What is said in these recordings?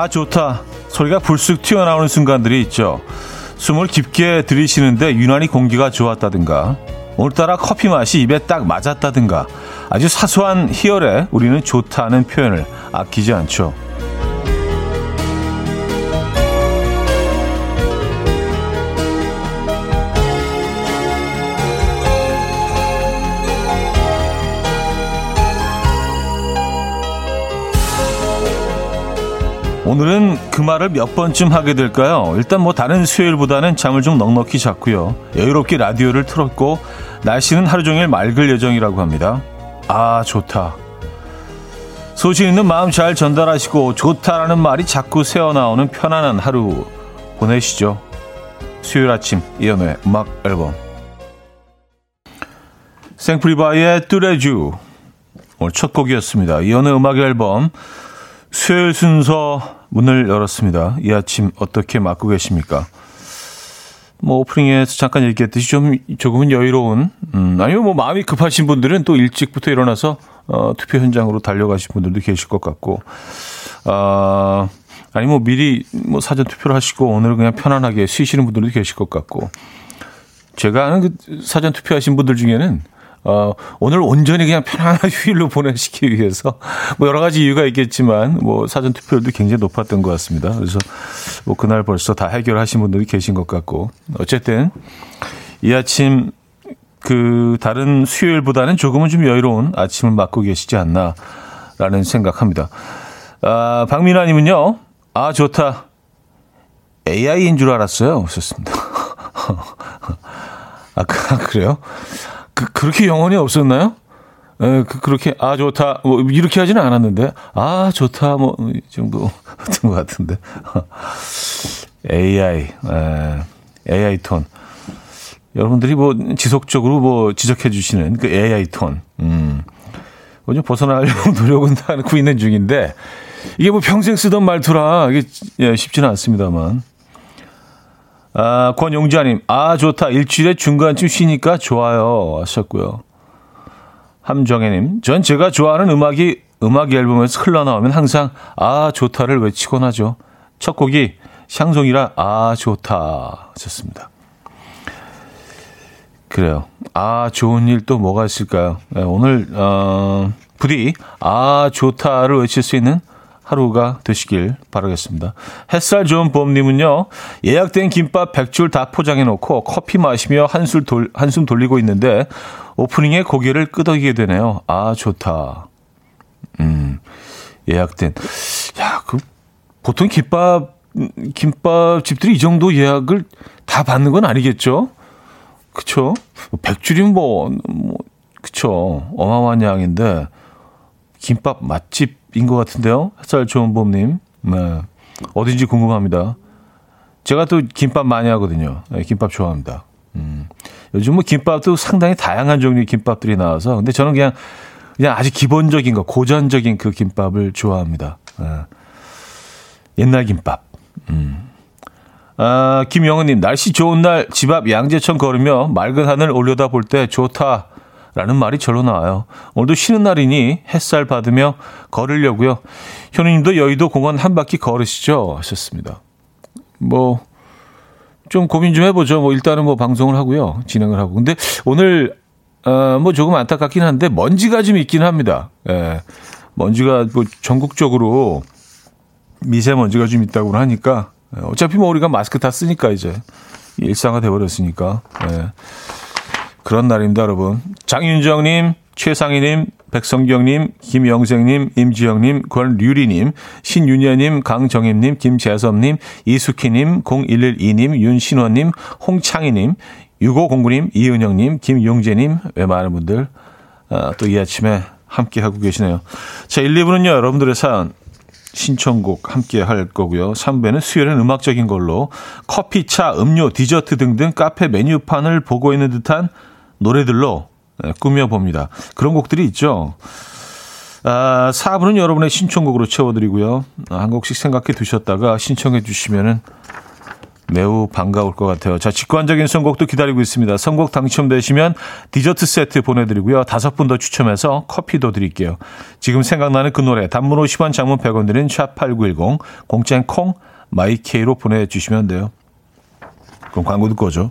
아, 좋다. 소리가 불쑥 튀어나오는 순간들이 있죠. 숨을 깊게 들이쉬는데 유난히 공기가 좋았다든가, 오늘따라 커피 맛이 입에 딱 맞았다든가, 아주 사소한 희열에 우리는 좋다는 표현을 아끼지 않죠. 오늘은 그 말을 몇 번쯤 하게 될까요? 일단 뭐 다른 수요일보다는 잠을 좀 넉넉히 잤고요. 여유롭게 라디오를 틀었고 날씨는 하루 종일 맑을 예정이라고 합니다. 아 좋다. 소신 있는 마음 잘 전달하시고 좋다라는 말이 자꾸 새어나오는 편안한 하루 보내시죠. 수요일 아침 이연우의 음악 앨범 생프리바이의 뚜레쥬 오늘 첫 곡이었습니다. 이연우의 음악 앨범 수요일 순서 문을 열었습니다. 이 아침 어떻게 맞고 계십니까? 뭐 오프닝에서 잠깐 얘기했듯이 좀 조금은 여유로운 음, 아니면 뭐 마음이 급하신 분들은 또 일찍부터 일어나서 어, 투표 현장으로 달려가신 분들도 계실 것 같고 아 아니 뭐 미리 뭐 사전 투표를 하시고 오늘 그냥 편안하게 쉬시는 분들도 계실 것 같고 제가 아는 그 사전 투표하신 분들 중에는 어, 오늘 온전히 그냥 편안한 휴일로 보내시기 위해서 뭐 여러 가지 이유가 있겠지만 뭐 사전 투표율도 굉장히 높았던 것 같습니다. 그래서 뭐 그날 벌써 다 해결하신 분들이 계신 것 같고 어쨌든 이 아침 그 다른 수요일보다는 조금은 좀 여유로운 아침을 맞고 계시지 않나라는 생각합니다. 아, 박민아님은요, 아 좋다. AI인 줄 알았어요. 좋습니다. 아, 그래요? 그, 그렇게 영혼이 없었나요? 에, 그, 그렇게, 아, 좋다. 뭐, 이렇게 하지는 않았는데, 아, 좋다. 뭐, 이 정도 같은 것 같은데. AI, 에, AI 톤. 여러분들이 뭐, 지속적으로 뭐, 지적해 주시는 그 AI 톤. 음. 좀 벗어나려고 노력은 하고 있는 중인데, 이게 뭐 평생 쓰던 말투라, 이게 예, 쉽지는 않습니다만. 아, 권용자님, 아, 좋다. 일주일에 중간쯤 쉬니까 좋아요. 하셨고요. 함정혜님, 전 제가 좋아하는 음악이 음악 앨범에서 흘러나오면 항상 아, 좋다를 외치곤 하죠. 첫 곡이 샹송이라 아, 좋다. 하셨습니다. 그래요. 아, 좋은 일 또 뭐가 있을까요? 네, 오늘, 어, 부디 아, 좋다를 외칠 수 있는 하루가 되시길 바라겠습니다. 햇살 좋은 봄님은요, 예약된 김밥 100줄 다 포장해 놓고 커피 마시며 한술 돌, 한숨 돌리고 있는데 오프닝에 고개를 끄덕이게 되네요. 아, 좋다. 음, 예약된. 야, 그, 보통 김밥, 김밥 집들이 이 정도 예약을 다 받는 건 아니겠죠? 그쵸? 100줄이면 뭐, 뭐, 그쵸. 어마어마한 양인데, 김밥 맛집 인 것 같은데요. 햇살 좋은 봄님. 네. 어딘지 궁금합니다. 제가 또 김밥 많이 하거든요. 네, 김밥 좋아합니다. 음. 요즘 뭐 김밥도 상당히 다양한 종류의 김밥들이 나와서 근데 저는 그냥 그냥 아주 기본적인 거, 고전적인 그 김밥을 좋아합니다. 네. 옛날 김밥. 음. 아, 김영은님, 날씨 좋은 날 집 앞 양재천 걸으며 맑은 하늘 올려다 볼 때 좋다. 라는 말이 절로 나와요. 오늘도 쉬는 날이니 햇살 받으며 걸으려고요. 현우님도 여의도 공원 한 바퀴 걸으시죠? 하셨습니다. 뭐, 좀 고민 좀 해보죠. 뭐, 일단은 뭐 방송을 하고요. 진행을 하고. 근데 오늘, 어, 뭐 조금 안타깝긴 한데 먼지가 좀 있긴 합니다. 예. 먼지가 뭐 전국적으로 미세먼지가 좀 있다고 하니까 예, 어차피 뭐 우리가 마스크 다 쓰니까 이제 일상화 돼버렸으니까. 예. 그런 날입니다, 여러분. 장윤정님, 최상희님, 백성경님, 김영생님, 임지영님, 권류리님, 신윤여님, 강정임님, 김재섭님, 이수키님, 0112님, 윤신원님, 홍창희님, 6509님, 이은영님, 김용재님, 왜 많은 분들 아, 또이 아침에 함께 하고 계시네요. 자, 1, 2부는요, 여러분들의 사연, 신청곡 함께 할 거고요. 3부에는 수요일은 음악적인 걸로 커피, 차, 음료, 디저트 등등 카페 메뉴판을 보고 있는 듯한 노래들로 네, 꾸며봅니다. 그런 곡들이 있죠. 아, 4부는 여러분의 신청곡으로 채워드리고요. 한 곡씩 생각해 두셨다가 신청해 주시면은 매우 반가울 것 같아요. 자, 직관적인 선곡도 기다리고 있습니다. 선곡 당첨되시면 디저트 세트 보내드리고요. 다섯 분 더 추첨해서 커피도 드릴게요. 지금 생각나는 그 노래, 단문 50원, 장문 100원 드린 샵8910, 공짜인 콩, 마이케이로 보내주시면 돼요. 그럼 광고 듣고 오죠.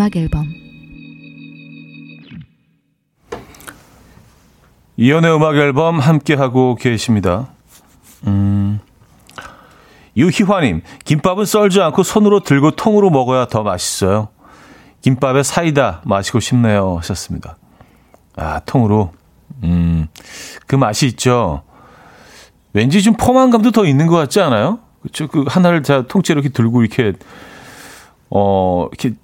음악 앨범 이연의 음악 앨범 함께 하고 계십니다. 음. 유희화님, 김밥은 썰지 않고 손으로 들고 통으로 먹어야 더 맛있어요. 김밥에 사이다 마시고 싶네요. 하셨습니다. 아, 통으로. 음, 그 맛이 있죠. 왠지 좀 포만감도 더 있는 것 같지 않아요? 그쵸? 그 하나를 다 통째로 이렇게 들고 이렇게, 어, 이렇게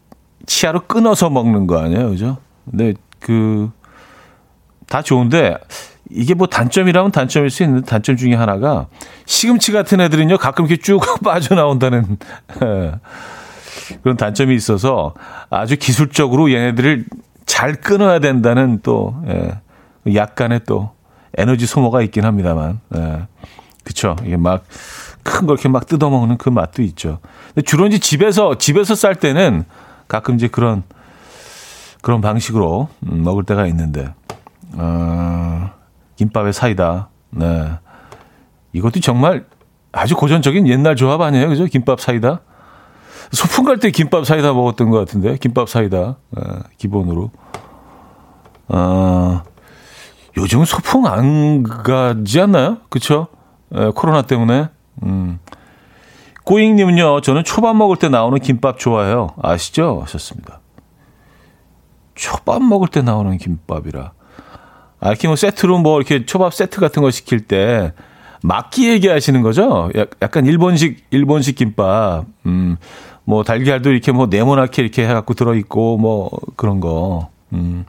치아로 끊어서 먹는 거 아니에요, 그죠? 근데 그 다 좋은데 이게 뭐 단점이라면 단점일 수 있는 단점 중에 하나가 시금치 같은 애들은요 가끔 이렇게 쭉 빠져나온다는 그런 단점이 있어서 아주 기술적으로 얘네들을 잘 끊어야 된다는 또 예, 약간의 또 에너지 소모가 있긴 합니다만 예, 그쵸 이게 막 큰 걸 이렇게 막 뜯어먹는 그 맛도 있죠. 근데 주로 이제 집에서 집에서 쌀 때는 가끔 이제 그런 그런 방식으로 음, 먹을 때가 있는데 어, 김밥에 사이다. 네. 이것도 정말 아주 고전적인 옛날 조합 아니에요, 그죠? 김밥 사이다. 소풍 갈 때 김밥 사이다 먹었던 것 같은데 김밥 사이다 네, 기본으로. 어, 요즘은 소풍 안 가지 않나요? 에, 코로나 때문에. 음. 꼬잉님은요, 저는 초밥 먹을 때 나오는 김밥 좋아해요. 아시죠? 하셨습니다. 초밥 먹을 때 나오는 김밥이라. 아, 이렇게 뭐 세트로 뭐 이렇게 초밥 세트 같은 거 시킬 때 막기 얘기하시는 거죠? 약간 일본식, 일본식 김밥. 음, 뭐 달걀도 이렇게 뭐 네모나게 이렇게 해갖고 들어있고 뭐 그런 거. 음,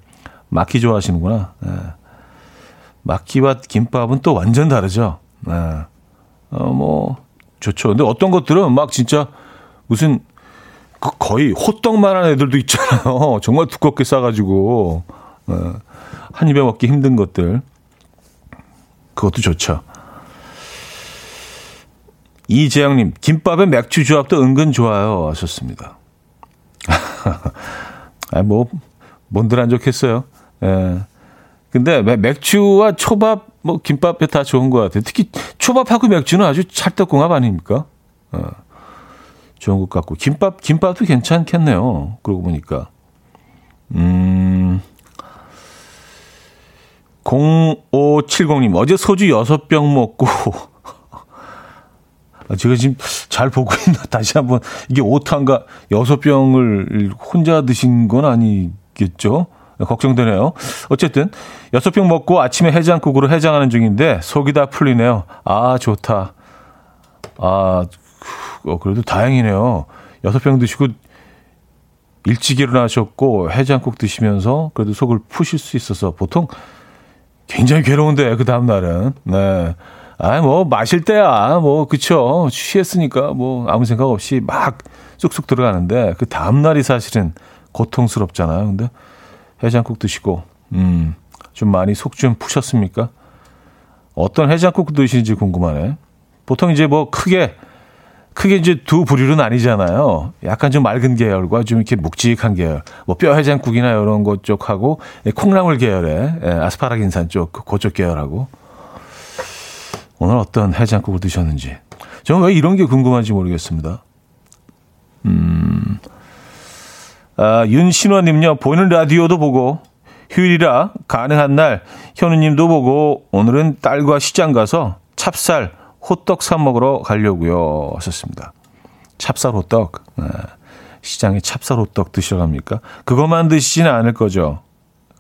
막기 좋아하시는구나. 네. 막기와 김밥은 또 완전 다르죠. 네. 어, 뭐, 좋죠. 근데 어떤 것들은 막 진짜 무슨 그 거의 호떡만한 애들도 있잖아요. 정말 두껍게 싸가지고 어, 한 입에 먹기 힘든 것들 그것도 좋죠. 이재영님 김밥에 맥주 조합도 은근 좋아요 하셨습니다. 아뭐 뭔들 안 좋겠어요. 예. 근데 맥주와 초밥, 뭐 김밥에 다 좋은 것 같아요. 특히 초밥하고 맥주는 아주 찰떡궁합 아닙니까? 어, 좋은 것 같고 김밥 김밥도 괜찮겠네요. 그러고 보니까 음. 0570님, 어제 소주 6병 먹고, 아, 제가 지금 잘 보고 있나, 다시 한번, 이게 오탄가 6병을 혼자 드신 건 아니겠죠? 걱정되네요. 어쨌든 여섯 병 먹고 아침에 해장국으로 해장하는 중인데 속이 다 풀리네요. 아 좋다. 아 어, 그래도 다행이네요. 여섯 병 드시고 일찍 일어나셨고 해장국 드시면서 그래도 속을 푸실 수 있어서 보통 굉장히 괴로운데 그 다음 날은 네. 아, 뭐, 마실 때야, 뭐, 그쵸. 취했으니까, 뭐, 아무 생각 없이 막 쑥쑥 들어가는데, 그 다음 날이 사실은 고통스럽잖아요. 근데 해장국 드시고, 음, 좀 많이 속 좀 푸셨습니까? 어떤 해장국 드시는지 궁금하네. 보통 이제 뭐 크게, 크게 이제 두 부류로 나뉘잖아요. 약간 좀 맑은 계열과 좀 이렇게 묵직한 계열. 뭐 뼈 해장국이나 이런 것 쪽하고, 콩나물 계열의 예, 아스파라긴산 쪽, 그 그쪽 계열하고. 오늘 어떤 해장국을 드셨는지. 저는 왜 이런 게 궁금한지 모르겠습니다. 음, 아, 윤신원님요, 보이는 라디오도 보고, 휴일이라 가능한 날, 현우님도 보고, 오늘은 딸과 시장 가서 찹쌀, 호떡 사 먹으러 가려고요. 하셨습니다. 찹쌀 호떡. 네. 시장에 찹쌀 호떡 드시러 갑니까? 그것만 드시지는 않을 거죠.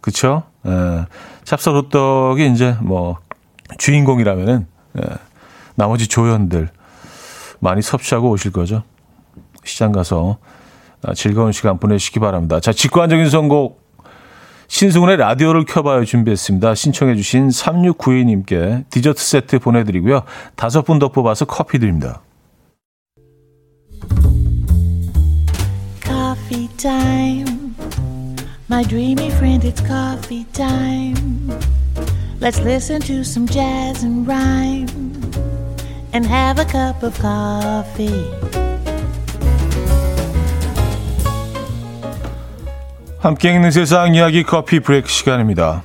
그쵸? 네. 찹쌀 호떡이 이제 뭐, 주인공이라면은, 네. 나머지 조연들 많이 섭취하고 오실 거죠. 시장 가서 아, 즐거운 시간 보내시기 바랍니다. 자, 직관적인 선곡 신승훈의 라디오를 켜봐요 준비했습니다. 신청해 주신 3692님께 디저트 세트 보내드리고요. 다섯 분 더 뽑아서 커피 드립니다. Coffee time. My dreamy friend, it's coffee time. Let's listen to some jazz and rhyme and have a cup of coffee. 함께 있는 세상 이야기 커피 브레이크 시간입니다.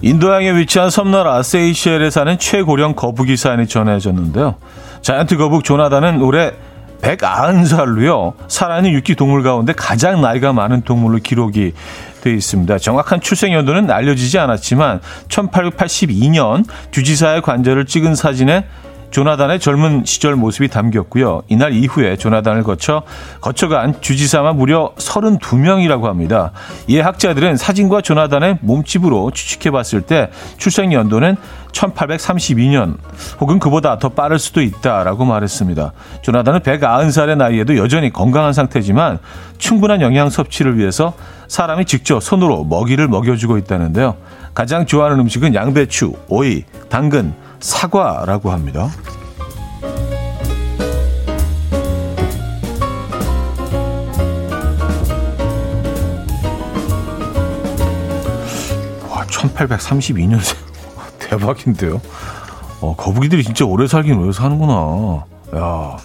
인도양에 위치한 섬나라 세이셸에 사는 최고령 거북이 사연이 전해졌는데요. 자이언트 거북 조나단은 올해 190살로요. 살아있는 육지 동물 가운데 가장 나이가 많은 동물로 기록이 되어 있습니다. 정확한 출생 연도는 알려지지 않았지만 1882년 주지사의 관절을 찍은 사진에 조나단의 젊은 시절 모습이 담겼고요. 이날 이후에 조나단을 거쳐 거쳐간 주지사만 무려 32명이라고 합니다. 이에 학자들은 사진과 조나단의 몸집으로 추측해 봤을 때 출생 연도는 1832년 혹은 그보다 더 빠를 수도 있다라고 말했습니다. 조나단은 190살의 나이에도 여전히 건강한 상태지만 충분한 영양 섭취를 위해서 사람이 직접 손으로 먹이를 먹여주고 있다는데요. 가장 좋아하는 음식은 양배추, 오이, 당근, 사과라고 합니다. 와, 1832년생. 대박인데요. 어, 거북이들이 진짜 오래 살긴 오래 사는구나. 야.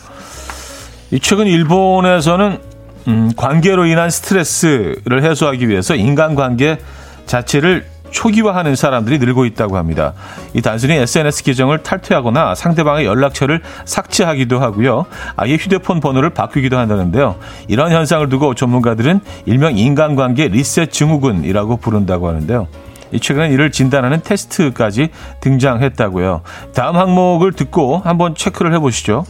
이 최근 일본에서는 음, 관계로 인한 스트레스를 해소하기 위해서 인간관계 자체를 초기화하는 사람들이 늘고 있다고 합니다. 이 단순히 SNS 계정을 탈퇴하거나 상대방의 연락처를 삭제하기도 하고요. 아예 휴대폰 번호를 바꾸기도 한다는데요. 이런 현상을 두고 전문가들은 일명 인간관계 리셋 증후군이라고 부른다고 하는데요. 최근에 이를 진단하는 테스트까지 등장했다고요. 다음 항목을 듣고 한번 체크를 해보시죠.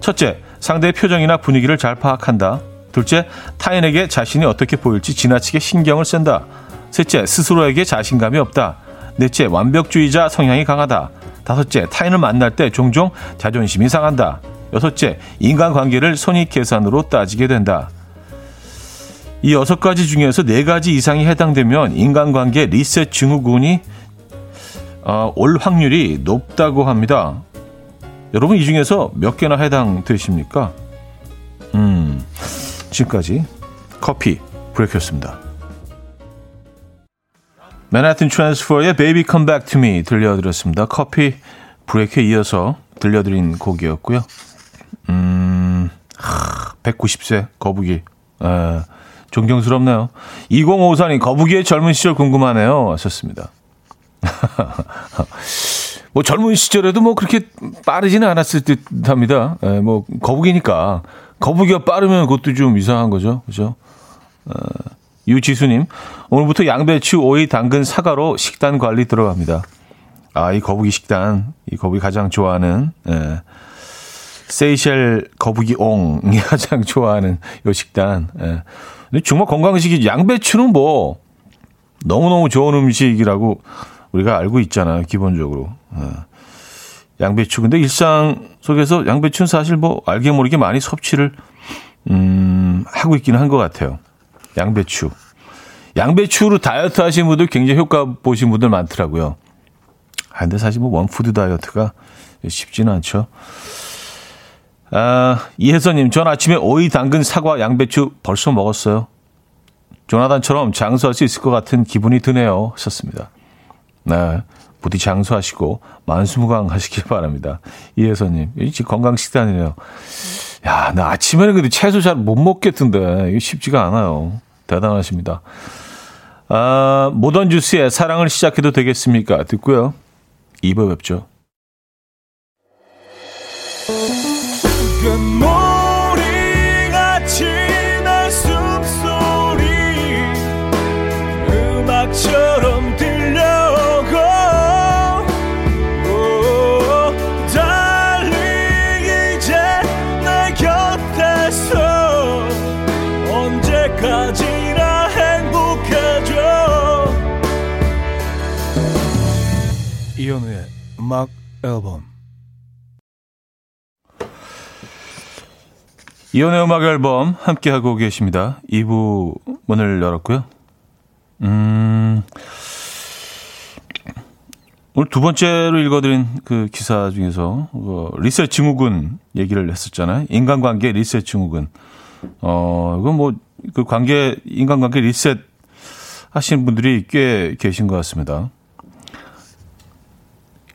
첫째, 상대의 표정이나 분위기를 잘 파악한다. 둘째, 타인에게 자신이 어떻게 보일지 지나치게 신경을 쓴다. 셋째, 스스로에게 자신감이 없다. 넷째, 완벽주의자 성향이 강하다. 다섯째, 타인을 만날 때 종종 자존심이 상한다. 여섯째, 인간관계를 손익 계산으로 따지게 된다. 이 여섯 가지 중에서 네 가지 이상이 해당되면 인간관계 리셋 증후군이 어, 올 확률이 높다고 합니다. 여러분 이 중에서 몇 개나 해당되십니까? 음, 지금까지 커피 브레이크였습니다. 맨하튼 트랜스퍼의 Baby Come Back to Me 들려드렸습니다. 커피 브레이크에 이어서 들려드린 곡이었고요. 음, 190세 거북이. 에, 존경스럽네요. 2054님, 거북이의 젊은 시절 궁금하네요. 하셨습니다. 뭐 젊은 시절에도 뭐 그렇게 빠르지는 않았을 듯 합니다. 에, 뭐 거북이니까. 거북이가 빠르면 그것도 좀 이상한 거죠. 그죠? 어, 유지수님, 오늘부터 양배추, 오이, 당근, 사과로 식단 관리 들어갑니다. 아, 이 거북이 식단, 이 거북이 가장 좋아하는, 예. 세이셸 거북이 옹이 가장 좋아하는 요 식단. 예. 근데 정말 건강식이 양배추는 뭐, 너무너무 좋은 음식이라고 우리가 알고 있잖아요, 기본적으로. 예. 양배추. 근데 일상 속에서 양배추는 사실 뭐 알게 모르게 많이 섭취를, 음, 하고 있기는 한 것 같아요. 양배추. 양배추로 다이어트 하시는 분들 굉장히 효과 보신 분들 많더라고요. 아, 근데 사실 뭐 원푸드 다이어트가 쉽지는 않죠. 아, 이혜선님, 전 아침에 오이, 당근, 사과, 양배추 벌써 먹었어요. 조나단처럼 장수할 수 있을 것 같은 기분이 드네요. 하셨습니다. 네. 부디 장수하시고 만수무강 하시길 바랍니다. 이혜선님, 이 건강 식단이네요. 야, 나 아침에는 근데 채소 잘 못 먹겠던데. 이게 쉽지가 않아요. 대단하십니다. 아, 모던 주스의 사랑을 시작해도 되겠습니까? 듣고요. 2부 뵙죠. 음악 앨범 이현우의 음악 앨범 함께하고 계십니다. 2부 문을 열었고요. 음, 오늘 두 번째로 읽어드린 그 기사 중에서 어, 리셋 증후군 얘기를 했었잖아요. 인간관계 리셋 증후군. 어, 이건 뭐 그 관계 인간관계 리셋 하시는 분들이 꽤 계신 것 같습니다.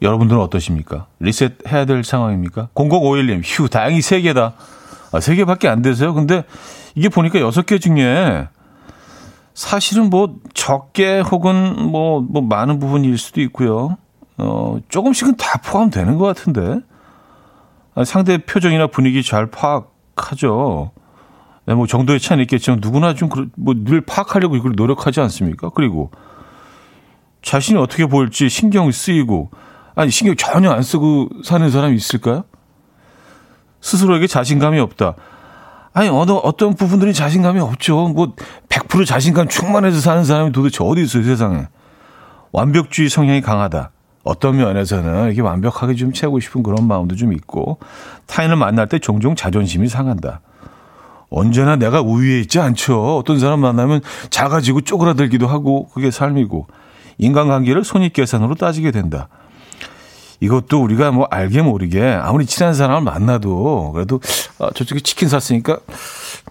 여러분들은 어떠십니까? 리셋 해야 될 상황입니까? 0051님, 휴, 다행히 3개다. 아, 3개밖에 안 되세요? 근데 이게 보니까 6개 중에 사실은 뭐 적게 혹은 뭐, 뭐 많은 부분일 수도 있고요. 어, 조금씩은 다 포함되는 것 같은데. 아, 상대 표정이나 분위기 잘 파악하죠. 네, 뭐 정도의 차이는 있겠지만 누구나 좀 뭐늘 파악하려고 이걸 노력하지 않습니까? 그리고 자신이 어떻게 보일지 신경 쓰이고 아니 신경 전혀 안 쓰고 사는 사람이 있을까요? 스스로에게 자신감이 없다. 아니 어느 어떤 부분들이 자신감이 없죠. 뭐 100% 자신감 충만해서 사는 사람이 도대체 어디 있어요 세상에? 완벽주의 성향이 강하다. 어떤 면에서는 이렇게 완벽하게 좀 채우고 싶은 그런 마음도 좀 있고 타인을 만날 때 종종 자존심이 상한다. 언제나 내가 우위에 있지 않죠. 어떤 사람 만나면 작아지고 쪼그라들기도 하고 그게 삶이고 인간관계를 손익 계산으로 따지게 된다. 이것도 우리가 뭐 알게 모르게 아무리 친한 사람을 만나도 그래도 아, 저쪽에 치킨 샀으니까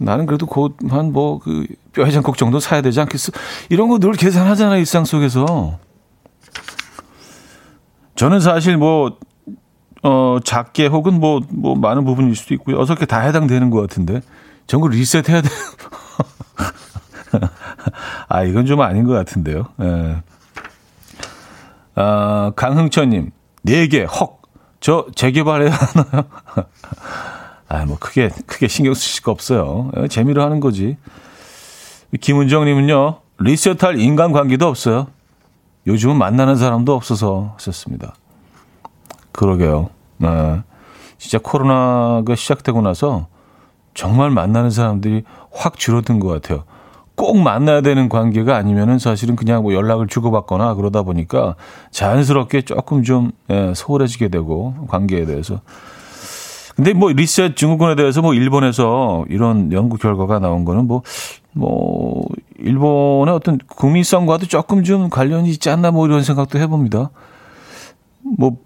나는 그래도 곧 한 뭐 그 뼈해장국 정도 사야 되지 않겠어? 이런 거 늘 계산하잖아요 일상 속에서. 저는 사실 뭐, 어, 작게 혹은 뭐, 뭐, 많은 부분일 수도 있고요. 어떻게 다 해당되는 것 같은데. 전부 리셋 해야 돼. 아, 이건 좀 아닌 것 같은데요. 예. 아, 강흥천님, 4개, 헉. 저 재개발해야 하나요? 아, 뭐, 크게, 크게 신경 쓰실 거 없어요. 예, 재미로 하는 거지. 김은정 님은요, 리셋할 인간관계도 없어요. 요즘은 만나는 사람도 없어서 하셨습니다. 그러게요. 네. 진짜 코로나가 시작되고 나서 정말 만나는 사람들이 확 줄어든 것 같아요. 꼭 만나야 되는 관계가 아니면은 사실은 그냥 뭐 연락을 주고받거나 그러다 보니까 자연스럽게 조금 좀 예, 소홀해지게 되고 관계에 대해서. 근데 뭐 리셋 증후군에 대해서 뭐 일본에서 이런 연구 결과가 나온 거는 뭐, 뭐, 일본의 어떤 국민성과도 조금 좀 관련이 있지 않나 뭐 이런 생각도 해봅니다. 뭐,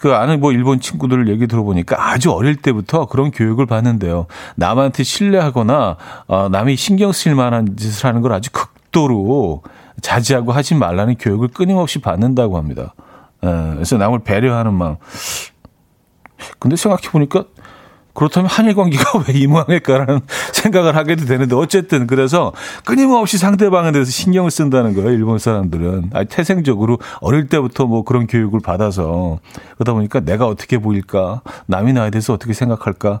그 아는 뭐 일본 친구들 얘기 들어보니까 아주 어릴 때부터 그런 교육을 받는데요. 남한테 신뢰하거나 어, 남이 신경 쓸 만한 짓을 하는 걸 아주 극도로 자제하고 하지 말라는 교육을 끊임없이 받는다고 합니다. 에, 그래서 남을 배려하는 마음. 근데 생각해 보니까 그렇다면 한일 관계가 왜 이무항일까라는 생각을 하게도 되는데 어쨌든 그래서 끊임없이 상대방에 대해서 신경을 쓴다는 거예요. 일본 사람들은. 아니 태생적으로 어릴 때부터 뭐 그런 교육을 받아서. 그러다 보니까 내가 어떻게 보일까? 남이 나에 대해서 어떻게 생각할까?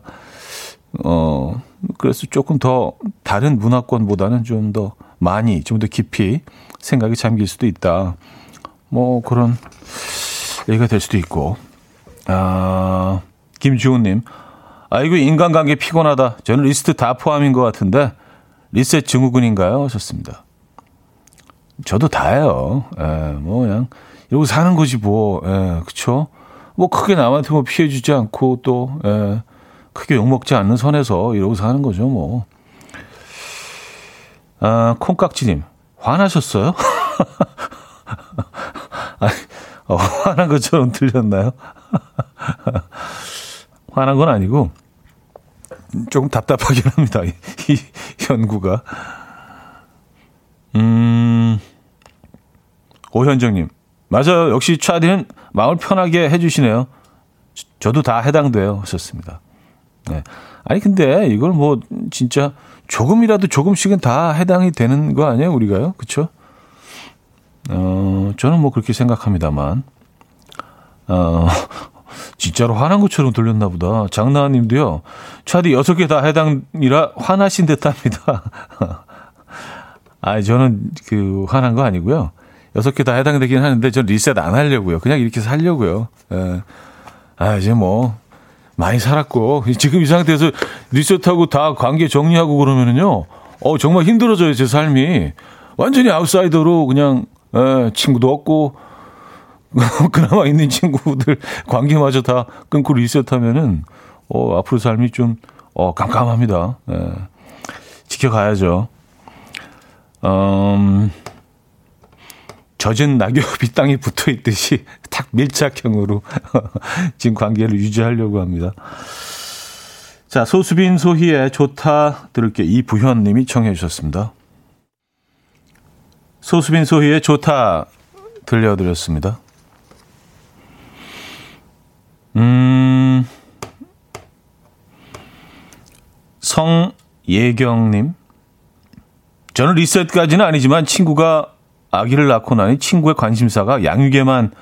어 그래서 조금 더 다른 문화권보다는 좀 더 많이 좀 더 깊이 생각이 잠길 수도 있다. 뭐 그런 얘기가 될 수도 있고. 아 김주호님 아이고 인간관계 피곤하다. 저는 리스트 다 포함인 것 같은데 리셋 증후군인가요? 하셨습니다. 저도 다예요. 예, 뭐 그냥 이러고 사는 거지 뭐. 예, 그쵸? 뭐 크게 남한테 뭐 피해 주지 않고 또 예, 크게 욕먹지 않는 선에서 이러고 사는 거죠 뭐. 아, 콩깍지님 화나셨어요? 아, 어, 화난 것처럼 들렸나요? 화난 건 아니고 조금 답답하긴 합니다. 이, 이 연구가. 음, 오현정님. 맞아요. 역시 차디는 마음을 편하게 해주시네요. 저도 다 해당돼요. 하셨습니다. 네. 아니, 근데 이걸 뭐, 진짜 조금이라도 조금씩은 다 해당이 되는 거 아니에요? 우리가요? 그쵸? 어, 저는 뭐 그렇게 생각합니다만. 어, 진짜로 화난 것처럼 들렸나 보다. 장나님도요. 차디 여섯 개 다 해당이라 화나신 듯합니다. 아, 저는 그 화난 거 아니고요. 여섯 개 다 해당되긴 하는데 전 리셋 안 하려고요. 그냥 이렇게 살려고요. 예. 아, 이제 뭐 많이 살았고 지금 이 상태에서 리셋하고 다 관계 정리하고 그러면은요. 어, 정말 힘들어져요, 제 삶이. 완전히 아웃사이더로 그냥 예, 친구도 없고 그나마 있는 친구들 관계마저 다 끊고 리셋하면은 어, 앞으로 삶이 좀 어, 깜깜합니다. 예. 지켜가야죠. 음, 젖은 낙엽이 땅에 붙어 있듯이 탁 밀착형으로 지금 관계를 유지하려고 합니다. 자, 소수빈 소희의 좋다 들을게 이부현 님이 청해 주셨습니다. 소수빈 소희의 좋다 들려드렸습니다. 음, 성예경님. 저는 리셋까지는 아니지만 친구가 아기를 낳고 나니 친구의 관심사가 양육에만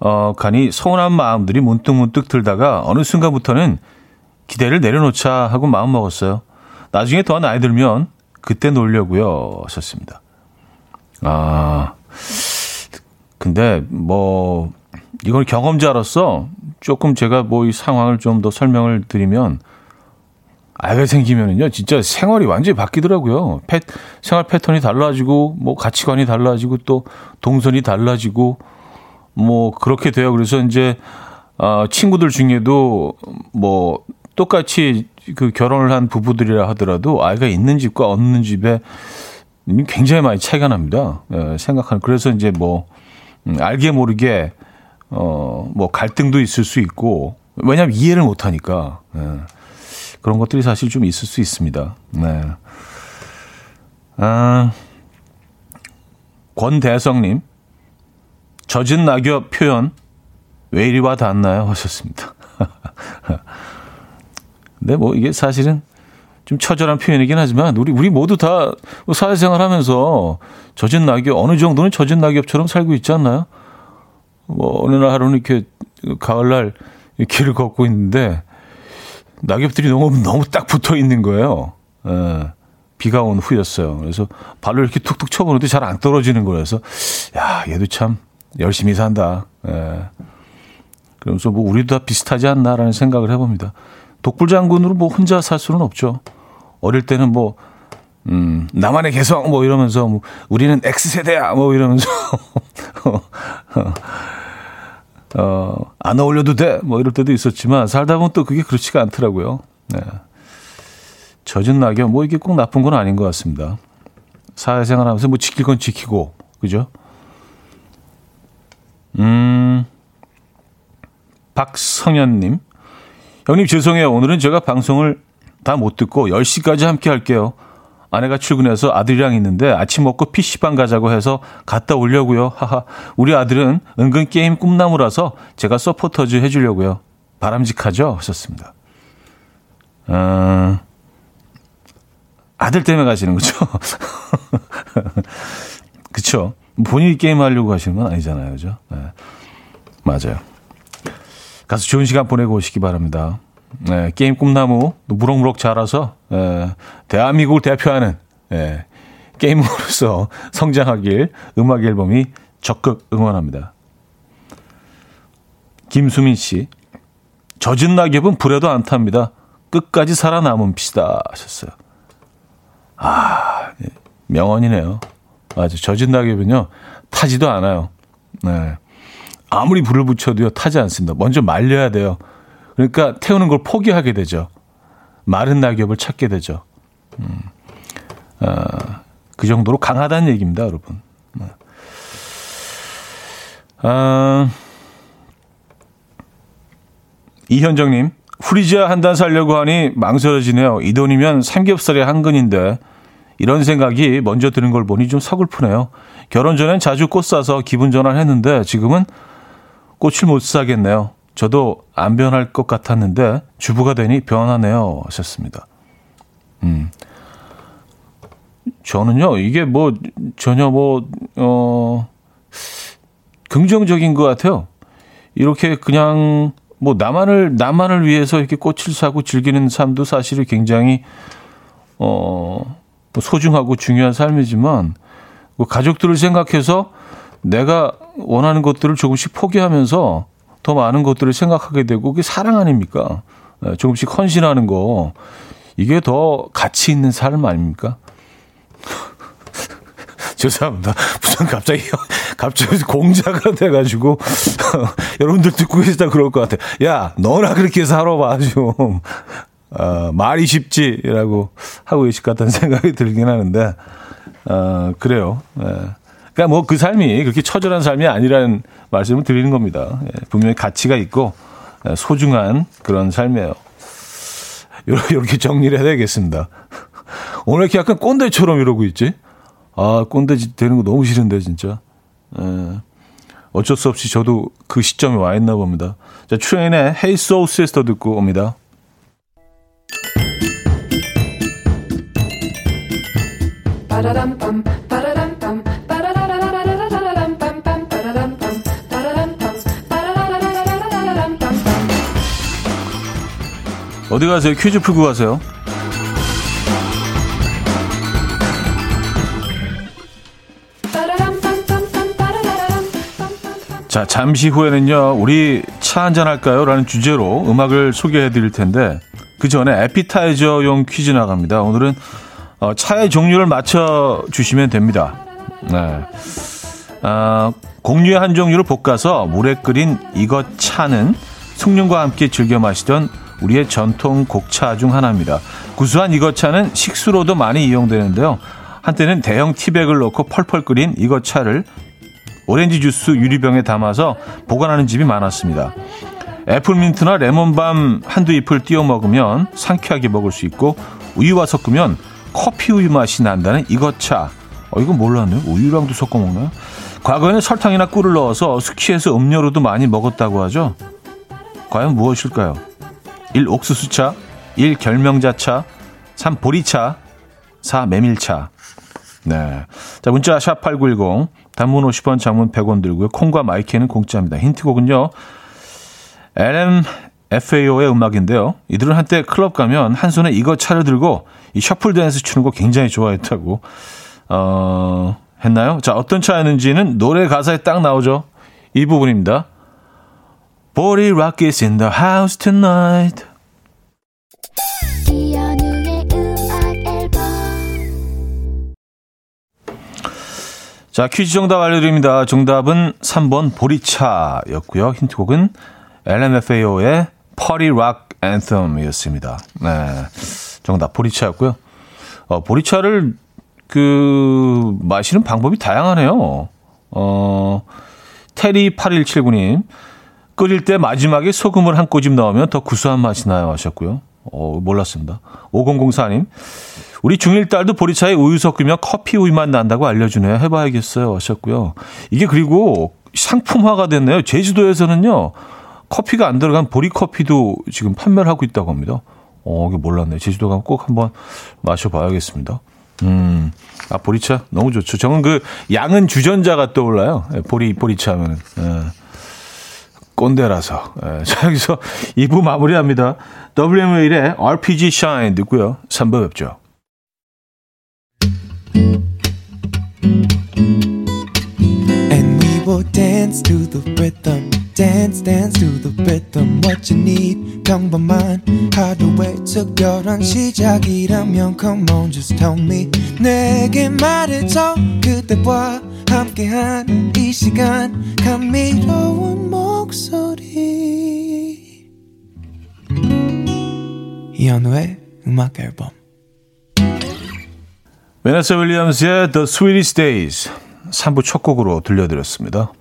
어, 가니 서운한 마음들이 문득 문득 들다가 어느 순간부터는 기대를 내려놓자 하고 마음 먹었어요. 나중에 더 나이 들면 그때 놀려고요. 하셨습니다. 아, 근데 뭐 이걸 경험자로서 조금 제가 뭐 이 상황을 좀 더 설명을 드리면 아이가 생기면은요, 진짜 생활이 완전히 바뀌더라고요. 패, 생활 패턴이 달라지고, 뭐 가치관이 달라지고, 또 동선이 달라지고, 뭐 그렇게 돼요. 그래서 이제, 어, 친구들 중에도 뭐 똑같이 그 결혼을 한 부부들이라 하더라도 아이가 있는 집과 없는 집에 굉장히 많이 차이가 납니다. 예, 생각하는. 그래서 이제 뭐, 음, 알게 모르게, 어, 뭐 갈등도 있을 수 있고, 왜냐하면 이해를 못 하니까. 예. 그런 것들이 사실 좀 있을 수 있습니다. 네. 아, 권대성님, 젖은 낙엽 표현, 왜 이리 와 닿나요? 하셨습니다. 근데 뭐 이게 사실은 좀 처절한 표현이긴 하지만 우리 우리 모두 다 사회생활 하면서 젖은 낙엽 어느 정도는 젖은 낙엽처럼 살고 있지 않나요? 뭐 어느 날 하루는 이렇게 가을날 길을 걷고 있는데 낙엽들이 너무 너무 딱 붙어 있는 거예요. 예. 비가 온 후였어요. 그래서 발로 이렇게 툭툭 쳐보는데 잘 안 떨어지는 거라서 야 얘도 참 열심히 산다. 예. 그러면서 뭐 우리도 다 비슷하지 않나라는 생각을 해봅니다. 독불 장군으로 뭐 혼자 살 수는 없죠. 어릴 때는 뭐 음, 나만의 개성 뭐 이러면서 뭐 우리는 X세대야 뭐 이러면서 어, 안 어울려도 돼. 뭐 이럴 때도 있었지만 살다 보면 또 그게 그렇지가 않더라고요. 네. 젖은 낙엽 뭐 이게 꼭 나쁜 건 아닌 것 같습니다. 사회생활 하면서 뭐 지킬 건 지키고, 그죠? 음, 박성현님. 형님 죄송해요. 오늘은 제가 방송을 다 못 듣고 10시까지 함께 할게요. 아내가 출근해서 아들이랑 있는데 아침 먹고 PC방 가자고 해서 갔다 오려고요. 하하. 우리 아들은 은근 게임 꿈나무라서 제가 서포터즈 해주려고요. 바람직하죠? 하셨습니다. 어, 아들 때문에 가시는 거죠? 그쵸? 본인이 게임하려고 가시는 건 아니잖아요. 그죠? 네. 맞아요. 가서 좋은 시간 보내고 오시기 바랍니다. 네, 게임 꿈나무 무럭무럭 자라서 에, 대한민국을 대표하는 에, 게임으로서 성장하길 음악 앨범이 적극 응원합니다. 김수민 씨, 젖은 낙엽은 불에도 안 탑니다. 끝까지 살아남은 빛이다 하셨어요. 아, 예, 명언이네요. 맞아. 젖은 낙엽은요, 타지도 않아요. 네. 아무리 불을 붙여도요, 타지 않습니다. 먼저 말려야 돼요. 그러니까 태우는 걸 포기하게 되죠. 마른 낙엽을 찾게 되죠. 음, 어, 그 정도로 강하다는 얘기입니다, 여러분. 네. 아, 이현정님, 후리지아 한 단 살려고 하니 망설여지네요. 이 돈이면 삼겹살의 한 근인데 이런 생각이 먼저 드는 걸 보니 좀 서글프네요. 결혼 전엔 자주 꽃 사서 기분 전환했는데 지금은 꽃을 못 사겠네요. 저도 안 변할 것 같았는데 주부가 되니 변하네요. 하셨습니다. 음. 저는요, 이게 뭐 전혀 뭐, 어, 긍정적인 것 같아요. 이렇게 그냥 뭐 나만을, 나만을 위해서 이렇게 꽃을 사고 즐기는 삶도 사실은 굉장히, 어, 뭐 소중하고 중요한 삶이지만, 뭐 가족들을 생각해서 내가 원하는 것들을 조금씩 포기하면서 더 많은 것들을 생각하게 되고 그게 사랑 아닙니까? 네, 조금씩 헌신하는 거 이게 더 가치 있는 삶 아닙니까? 죄송합니다. 무슨 갑자기 갑자기 공자가 돼가지고 여러분들 듣고 계시다 그럴 것 같아. 야, 너나 그렇게 살아봐 좀. 어, 말이 쉽지라고 하고 계실 것 같다는 생각이 들긴 하는데, 어, 그래요. 예. 그러니까 뭐 그 삶이 그렇게 처절한 삶이 아니라는 말씀을 드리는 겁니다. 예, 분명히 가치가 있고 예, 소중한 그런 삶이에요. 이렇게 정리를 해야 되겠습니다. 오늘 이렇게 약간 꼰대처럼 이러고 있지? 아, 꼰대 되는 거 너무 싫은데, 진짜. 예. 어쩔 수 없이 저도 그 시점에 와 있나 봅니다. 자, 트레인의 Soul Sister 듣고 옵니다. 어디 가세요? 퀴즈 풀고 가세요. 자, 잠시 후에는요, 우리 차 한잔 할까요? 라는 주제로 음악을 소개해 드릴 텐데, 그 전에 에피타이저용 퀴즈 나갑니다. 오늘은 어, 차의 종류를 맞춰 주시면 됩니다. 네. 어, 공유의 한 종류를 볶아서 물에 끓인 이것 차는 숭늉과 함께 즐겨 마시던 우리의 전통 곡차 중 하나입니다. 구수한 이것 차는 식수로도 많이 이용되는데요. 한때는 대형 티백을 넣고 펄펄 끓인 이것 차를 오렌지 주스 유리병에 담아서 보관하는 집이 많았습니다. 애플민트나 레몬밤 한두 잎을 띄워 먹으면 상쾌하게 먹을 수 있고 우유와 섞으면 커피 우유 맛이 난다는 이것차. 어, 이거 몰랐네. 우유랑도 섞어 먹나요? 과거에는 설탕이나 꿀을 넣어서 숙취해서 음료로도 많이 먹었다고 하죠. 과연 무엇일까요? 1. 옥수수차 1. 결명자차 3. 보리차 4. 메밀차 네. 자, 문자 샵8910 단문 50원, 장문 100원 들고요. 콩과 마이크는 공짜입니다. 힌트곡은요. LMFAO의 음악인데요. 이들은 한때 클럽 가면 한 손에 이거 차를 들고 이 셔플 댄스 추는 거 굉장히 좋아했다고 어, 했나요? 자, 어떤 차였는지는 노래 가사에 딱 나오죠. 이 부분입니다. Rock is in the house tonight. 자, 퀴즈 정답 알려드립니다. 정답은 3번 보리차였고요. 힌트곡은 LMFAO의 Party Rock Anthem이었습니다. 네. 정답 보리차였고요. 어, 보리차를 그 마시는 방법이 다양하네요. 어, 테리 8179님. 끓일 때 마지막에 소금을 한 꼬집 넣으면 더 구수한 맛이 나요 하셨고요. 어, 몰랐습니다. 5004님. 우리 중1 딸도 보리차에 우유 섞으면 커피 우유 맛 난다고 알려주네요. 해봐야겠어요. 하셨고요. 이게 그리고 상품화가 됐네요. 제주도에서는요. 커피가 안 들어간 보리 커피도 지금 판매를 하고 있다고 합니다. 어, 이게 몰랐네. 제주도 가면 꼭 한번 마셔봐야겠습니다. 음, 아, 보리차 너무 좋죠. 저는 그 양은 주전자가 떠올라요. 예, 보리, 보리차 하면은. 예. 꼰대라서. 예. 자, 여기서 2부 마무리합니다. WMA의 RPG Shine 듣고요. 3부 뵙죠. 시작이라면 Come on, just tell me. 내게 말해줘. 그대와 함께한 이 시간. 감미로운 목소리. 이현우의 음악 앨범. 베네스 윌리엄스의 The Sweetest Days. 3부 첫 곡으로 들려드렸습니다.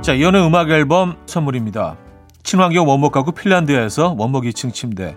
자, 이연의 음악 앨범 선물입니다. 친환경 원목 가구 핀란드에서 원목 2층 침대,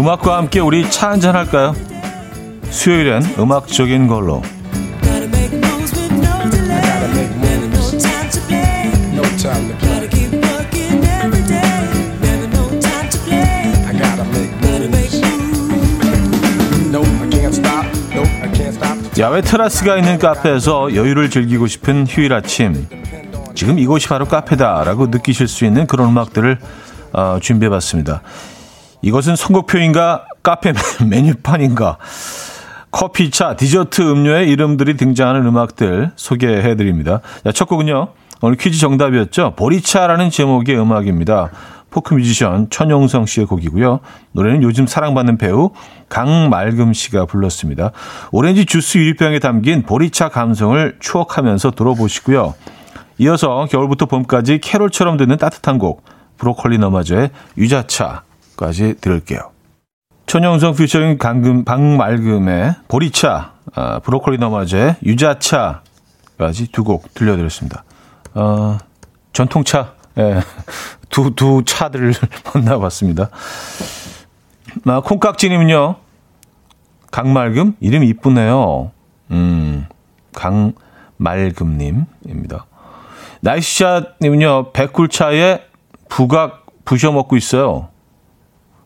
음악과 함께 우리 차 한잔 할까요? 수요일엔 음악적인 걸로. 야외 테라스가 있는 카페에서 여유를 즐기고 싶은 휴일 아침. 지금 이곳이 바로 카페다라고 느끼실 수 있는 그런 음악들을 어, 준비해봤습니다. 이것은 선곡표인가 카페 메뉴판인가 커피차, 디저트 음료의 이름들이 등장하는 음악들 소개해 드립니다. 첫 곡은요. 오늘 퀴즈 정답이었죠. 보리차라는 제목의 음악입니다. 포크 뮤지션 천용성 씨의 곡이고요. 노래는 요즘 사랑받는 배우 강말금 씨가 불렀습니다. 오렌지 주스 유리병에 담긴 보리차 감성을 추억하면서 들어보시고요. 이어서 겨울부터 봄까지 캐롤처럼 듣는 따뜻한 곡 브로콜리 너마저의 유자차 까지 들을게요. 천영성 퓨처링 강금, 박말금의 보리차, 아, 브로콜리 너마저의 유자차까지 두 곡 들려드렸습니다. 어, 전통차 예, 두, 두 차들을 만나봤습니다. 아, 콩깍지님은요, 강말금? 이름 이쁘네요. 음, 강말금님입니다. 나이스샷님은요, 백굴차에 부각 부셔 먹고 있어요.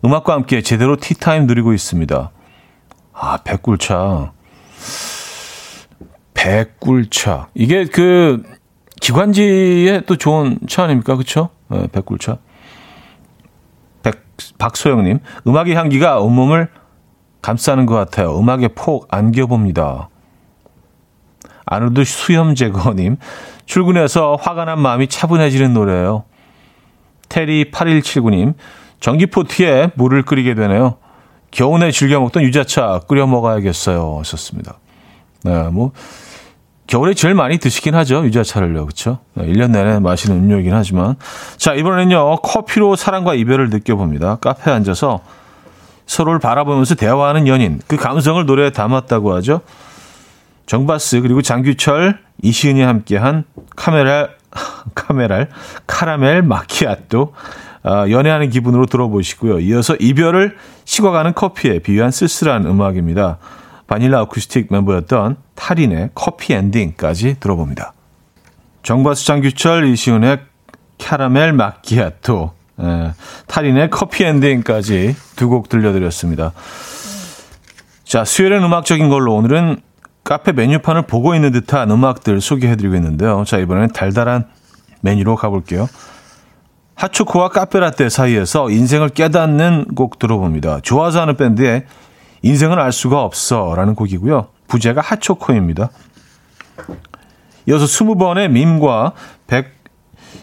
음악과 함께 제대로 티타임 누리고 있습니다. 아, 백굴차. 백굴차. 이게 그, 기관지에 또 좋은 차 아닙니까? 그쵸? 네, 백굴차. 백, 박소영님, 음악의 향기가 온몸을 감싸는 것 같아요. 음악의 폭 안겨봅니다. 아누드 수염 제거님, 출근해서 화가 난 마음이 차분해지는 노래예요. 테리 8179님, 전기포트에 물을 끓이게 되네요. 겨우내 즐겨 먹던 유자차 끓여 먹어야겠어요. 하셨습니다. 네, 뭐, 겨울에 제일 많이 드시긴 하죠. 유자차를요. 그렇죠? 1년 내내 마시는 음료이긴 하지만. 자, 이번에는요. 커피로 사랑과 이별을 느껴봅니다. 카페에 앉아서 서로를 바라보면서 대화하는 연인. 그 감성을 노래에 담았다고 하죠. 정바스 그리고 장규철, 이시은이 함께한 카메라 카메랄 카라멜 마키아또 어, 연애하는 기분으로 들어보시고요. 이어서 이별을 식어가는 커피에 비유한 쓸쓸한 음악입니다. 바닐라 어쿠스틱 멤버였던 탈인의 커피 엔딩까지 들어봅니다. 정바수 장 규철 이시훈의 캐러멜 마키아토 예, 탈인의 커피 엔딩까지 두 곡 들려드렸습니다. 자, 수요일은 음악적인 걸로 오늘은 카페 메뉴판을 보고 있는 듯한 음악들 소개해드리고 있는데요. 자, 이번에는 달달한 메뉴로 가볼게요. 핫초코와 카페라떼 사이에서 인생을 깨닫는 곡 들어봅니다. 좋아서 하는 밴드의 인생은 알 수가 없어 라는 곡이고요. 부제가 핫초코입니다. 이어서 20번의 밈과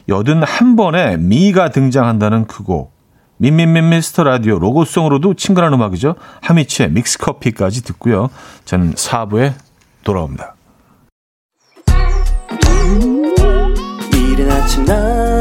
181번의 미가 등장한다는 그 곡. 민민민 미스터 라디오 로고송으로도 친근한 음악이죠. 하미치의 믹스커피까지 듣고요. 저는 4부에 돌아옵니다.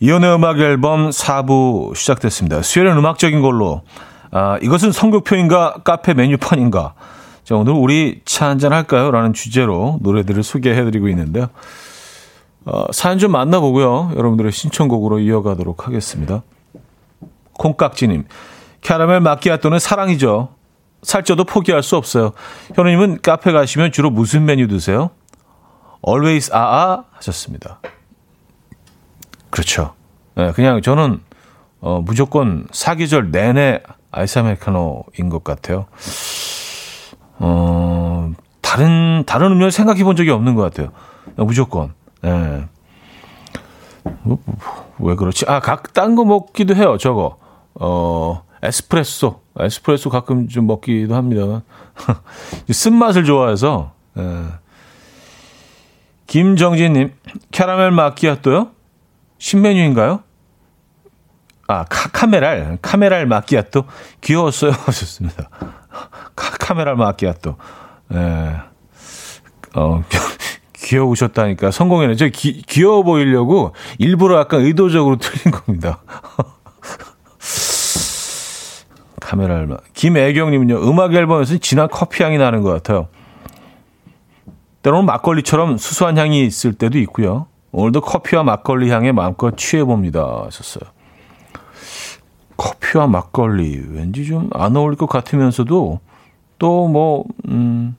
이혼의 음악 앨범 4부 시작됐습니다. 수요일은 음악적인 걸로 아, 이것은 선곡표인가 카페 메뉴판인가 자, 오늘 우리 차 한잔 할까요? 라는 주제로 노래들을 소개해드리고 있는데요. 어, 사연 좀 만나보고요. 여러분들의 신청곡으로 이어가도록 하겠습니다. 콩깍지님, 캐러멜 마키아토는 사랑이죠. 살쪄도 포기할 수 없어요. 현우님은 카페 가시면 주로 무슨 메뉴 드세요? always 아아 하셨습니다. 그렇죠. 네, 그냥 저는 어, 무조건 사계절 내내 아이스 아메리카노인 것 같아요. 어, 다른, 다른 음료 생각해 본 적이 없는 것 같아요. 무조건. 예. 뭐, 왜 그렇지? 아, 각, 딴 거 먹기도 해요, 저거. 어, 에스프레소. 에스프레소 가끔 좀 먹기도 합니다. 쓴맛을 좋아해서, 예. 김정진님, 캐러멜 마키아토요? 신메뉴인가요? 아, 카, 카메랄, 카메랄 마키아토. 귀여웠어요. 하셨습니다. 카, 카메랄 마키아토. 예. 어, 귀여우셨다니까 성공했네. 저 기, 귀여워 보이려고 일부러 약간 의도적으로 틀린 겁니다. 카메라 를 김애경님은요. 음악 앨범에서 진한 커피 향이 나는 것 같아요. 때로는 막걸리처럼 수수한 향이 있을 때도 있고요. 오늘도 커피와 막걸리 향에 마음껏 취해봅니다. 하셨어요. 커피와 막걸리 왠지 좀 안 어울릴 것 같으면서도 또 뭐, 음,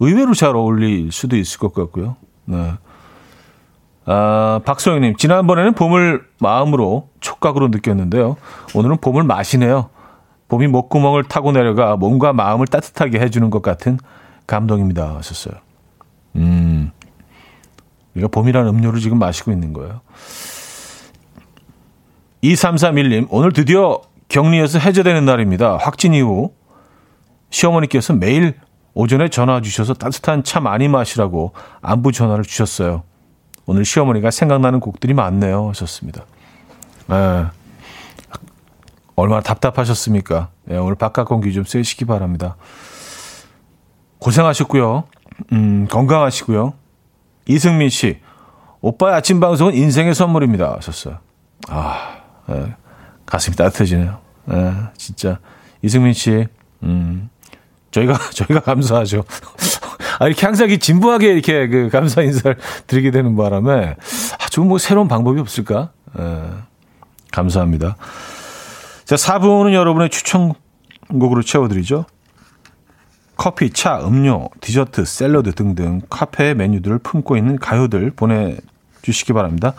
의외로 잘 어울릴 수도 있을 것 같고요. 네. 아, 박소영님, 지난번에는 봄을 마음으로 촉각으로 느꼈는데요. 오늘은 봄을 마시네요. 봄이 목구멍을 타고 내려가 몸과 마음을 따뜻하게 해주는 것 같은 감동입니다. 하셨어요. 음, 우리가 봄이라는 음료를 지금 마시고 있는 거예요. 2331님, 오늘 드디어 격리에서 해제되는 날입니다. 확진 이후 시어머니께서 매일 오전에 전화 주셔서 따뜻한 차 많이 마시라고 안부 전화를 주셨어요. 오늘 시어머니가 생각나는 곡들이 많네요. 하셨습니다. 에, 얼마나 답답하셨습니까? 예, 오늘 바깥 공기 좀 쐬시기 바랍니다. 고생하셨고요. 음, 건강하시고요. 이승민 씨, 오빠의 아침 방송은 인생의 선물입니다. 하셨어요. 아, 예, 가슴이 따뜻해지네요. 예, 진짜. 이승민 씨, 음, 저희가 저희가 감사하죠. 아 이렇게 항상 이 진부하게 이렇게 그 감사 인사를 드리게 되는 바람에 아주 뭐 새로운 방법이 없을까? 에, 감사합니다. 자, 4부는 여러분의 추천곡으로 채워드리죠. 커피, 차, 음료, 디저트, 샐러드 등등 카페 메뉴들을 품고 있는 가요들 보내주시기 바랍니다.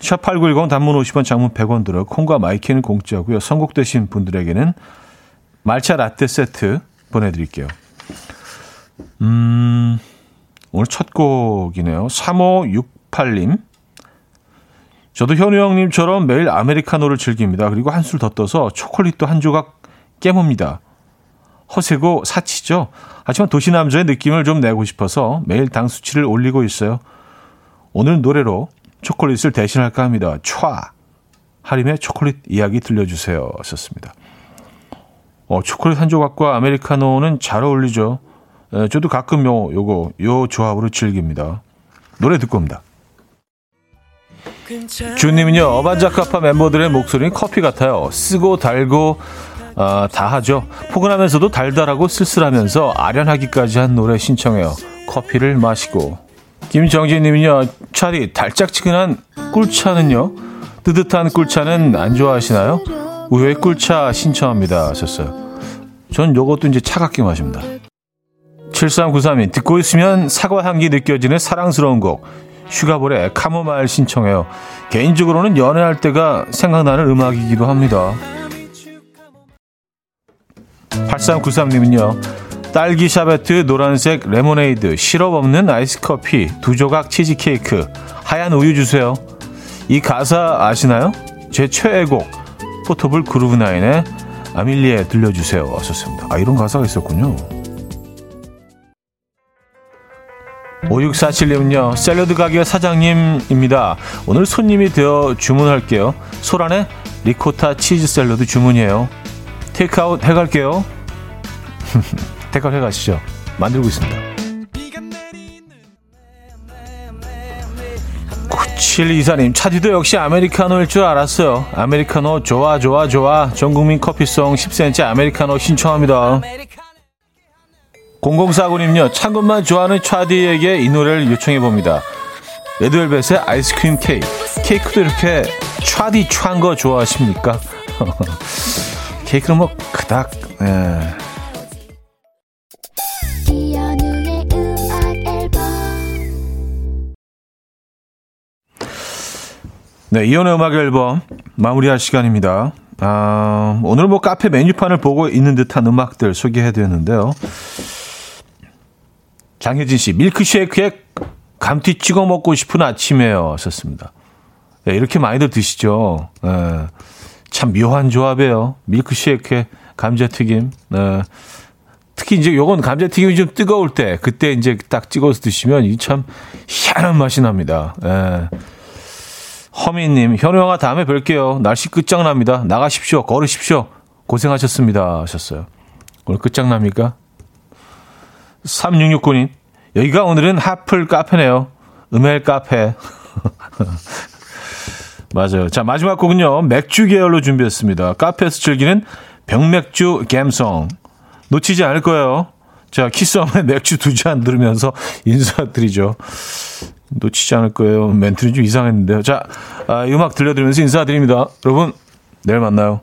샵8910 단문 50원, 장문 100원 들어 콩과 My K는 공짜고요. 선곡되신 분들에게는 말차 라떼 세트 보내드릴게요. 음, 오늘 첫 곡이네요. 3568님. 저도 현우 형님처럼 매일 아메리카노를 즐깁니다. 그리고 한술 더 떠서 초콜릿도 한 조각 깨뭅니다. 허세고 사치죠. 하지만 도시 남자의 느낌을 좀 내고 싶어서 매일 당 수치를 올리고 있어요. 오늘 노래로 초콜릿을 대신할까 합니다. 촤! 하림의 초콜릿 이야기 들려주세요. 하셨습니다. 어, 초콜릿 한 조각과 아메리카노는 잘 어울리죠. 에, 저도 가끔 요, 요거, 요 조합으로 즐깁니다. 노래 듣고 옵니다. 주님은요, 어반자카파 멤버들의 목소리는 커피 같아요. 쓰고 달고, 아, 다 하죠. 포근하면서도 달달하고 쓸쓸하면서 아련하기까지 한 노래 신청해요. 커피를 마시고. 김정진님은요, 차디, 달짝지근한 꿀차는요? 뜨뜻한 꿀차는 안 좋아하시나요? 우유의 꿀차 신청합니다. 하셨어요. 전 요것도 이제 차갑게 마십니다. 7393님, 듣고 있으면 사과 향기 느껴지는 사랑스러운 곡. 슈가볼의 카모마일 신청해요. 개인적으로는 연애할 때가 생각나는 음악이기도 합니다. 8393님은요. 딸기 샤베트, 노란색 레모네이드, 시럽 없는 아이스 커피, 두 조각 치즈 케이크, 하얀 우유 주세요. 이 가사 아시나요? 제 최애곡. Portable Groove 09의 아멜리에 들려주세요. 왔었습니다. 아, 이런 가사가 있었군요. 5647님은요, 샐러드 가게 사장님입니다. 오늘 손님이 되어 주문할게요. 소란의 리코타 치즈 샐러드 주문이에요. 테이크아웃 해갈게요. 테이크아웃 해가시죠. 만들고 있습니다. 9724님, 차디도 역시 아메리카노일 줄 알았어요. 아메리카노 좋아, 좋아, 좋아. 전국민 커피송 10cm 아메리카노 신청합니다. 0049님요, 찬 것만 좋아하는 차디에게 이 노래를 요청해봅니다. 레드벨벳의 아이스크림 케이크. 케이크도 이렇게 차디 찬 거 좋아하십니까? 케이크는 뭐 그닥 예. 네, 이연의 음악 앨범 마무리할 시간입니다. 아, 오늘 뭐 카페 메뉴판을 보고 있는 듯한 음악들 소개해 드렸는데요. 장혜진 씨, 밀크쉐이크에 감튀 찍어 먹고 싶은 아침에요. 하셨습니다. 네, 이렇게 많이들 드시죠. 네, 참 묘한 조합이에요. 밀크쉐이크에 감자튀김. 네. 특히 이제 요건 감자튀김이 좀 뜨거울 때, 그때 이제 딱 찍어서 드시면 이 참 희한한 맛이 납니다. 네. 허미님, 현우 형아 다음에 뵐게요. 날씨 끝장납니다. 나가십시오. 걸으십시오. 고생하셨습니다. 하셨어요. 오늘 끝장납니까? 3669님, 여기가 오늘은 하플 카페네요. 음헬 카페. 맞아요. 자, 마지막 곡은요. 맥주 계열로 준비했습니다. 카페에서 즐기는 병맥주 갬성. 놓치지 않을 거예요. 자, 키스홈의 맥주 두 잔 들으면서 인사드리죠. 놓치지 않을 거예요. 멘트는 좀 이상했는데요. 자, 아, 음악 들려드리면서 인사드립니다. 여러분, 내일 만나요.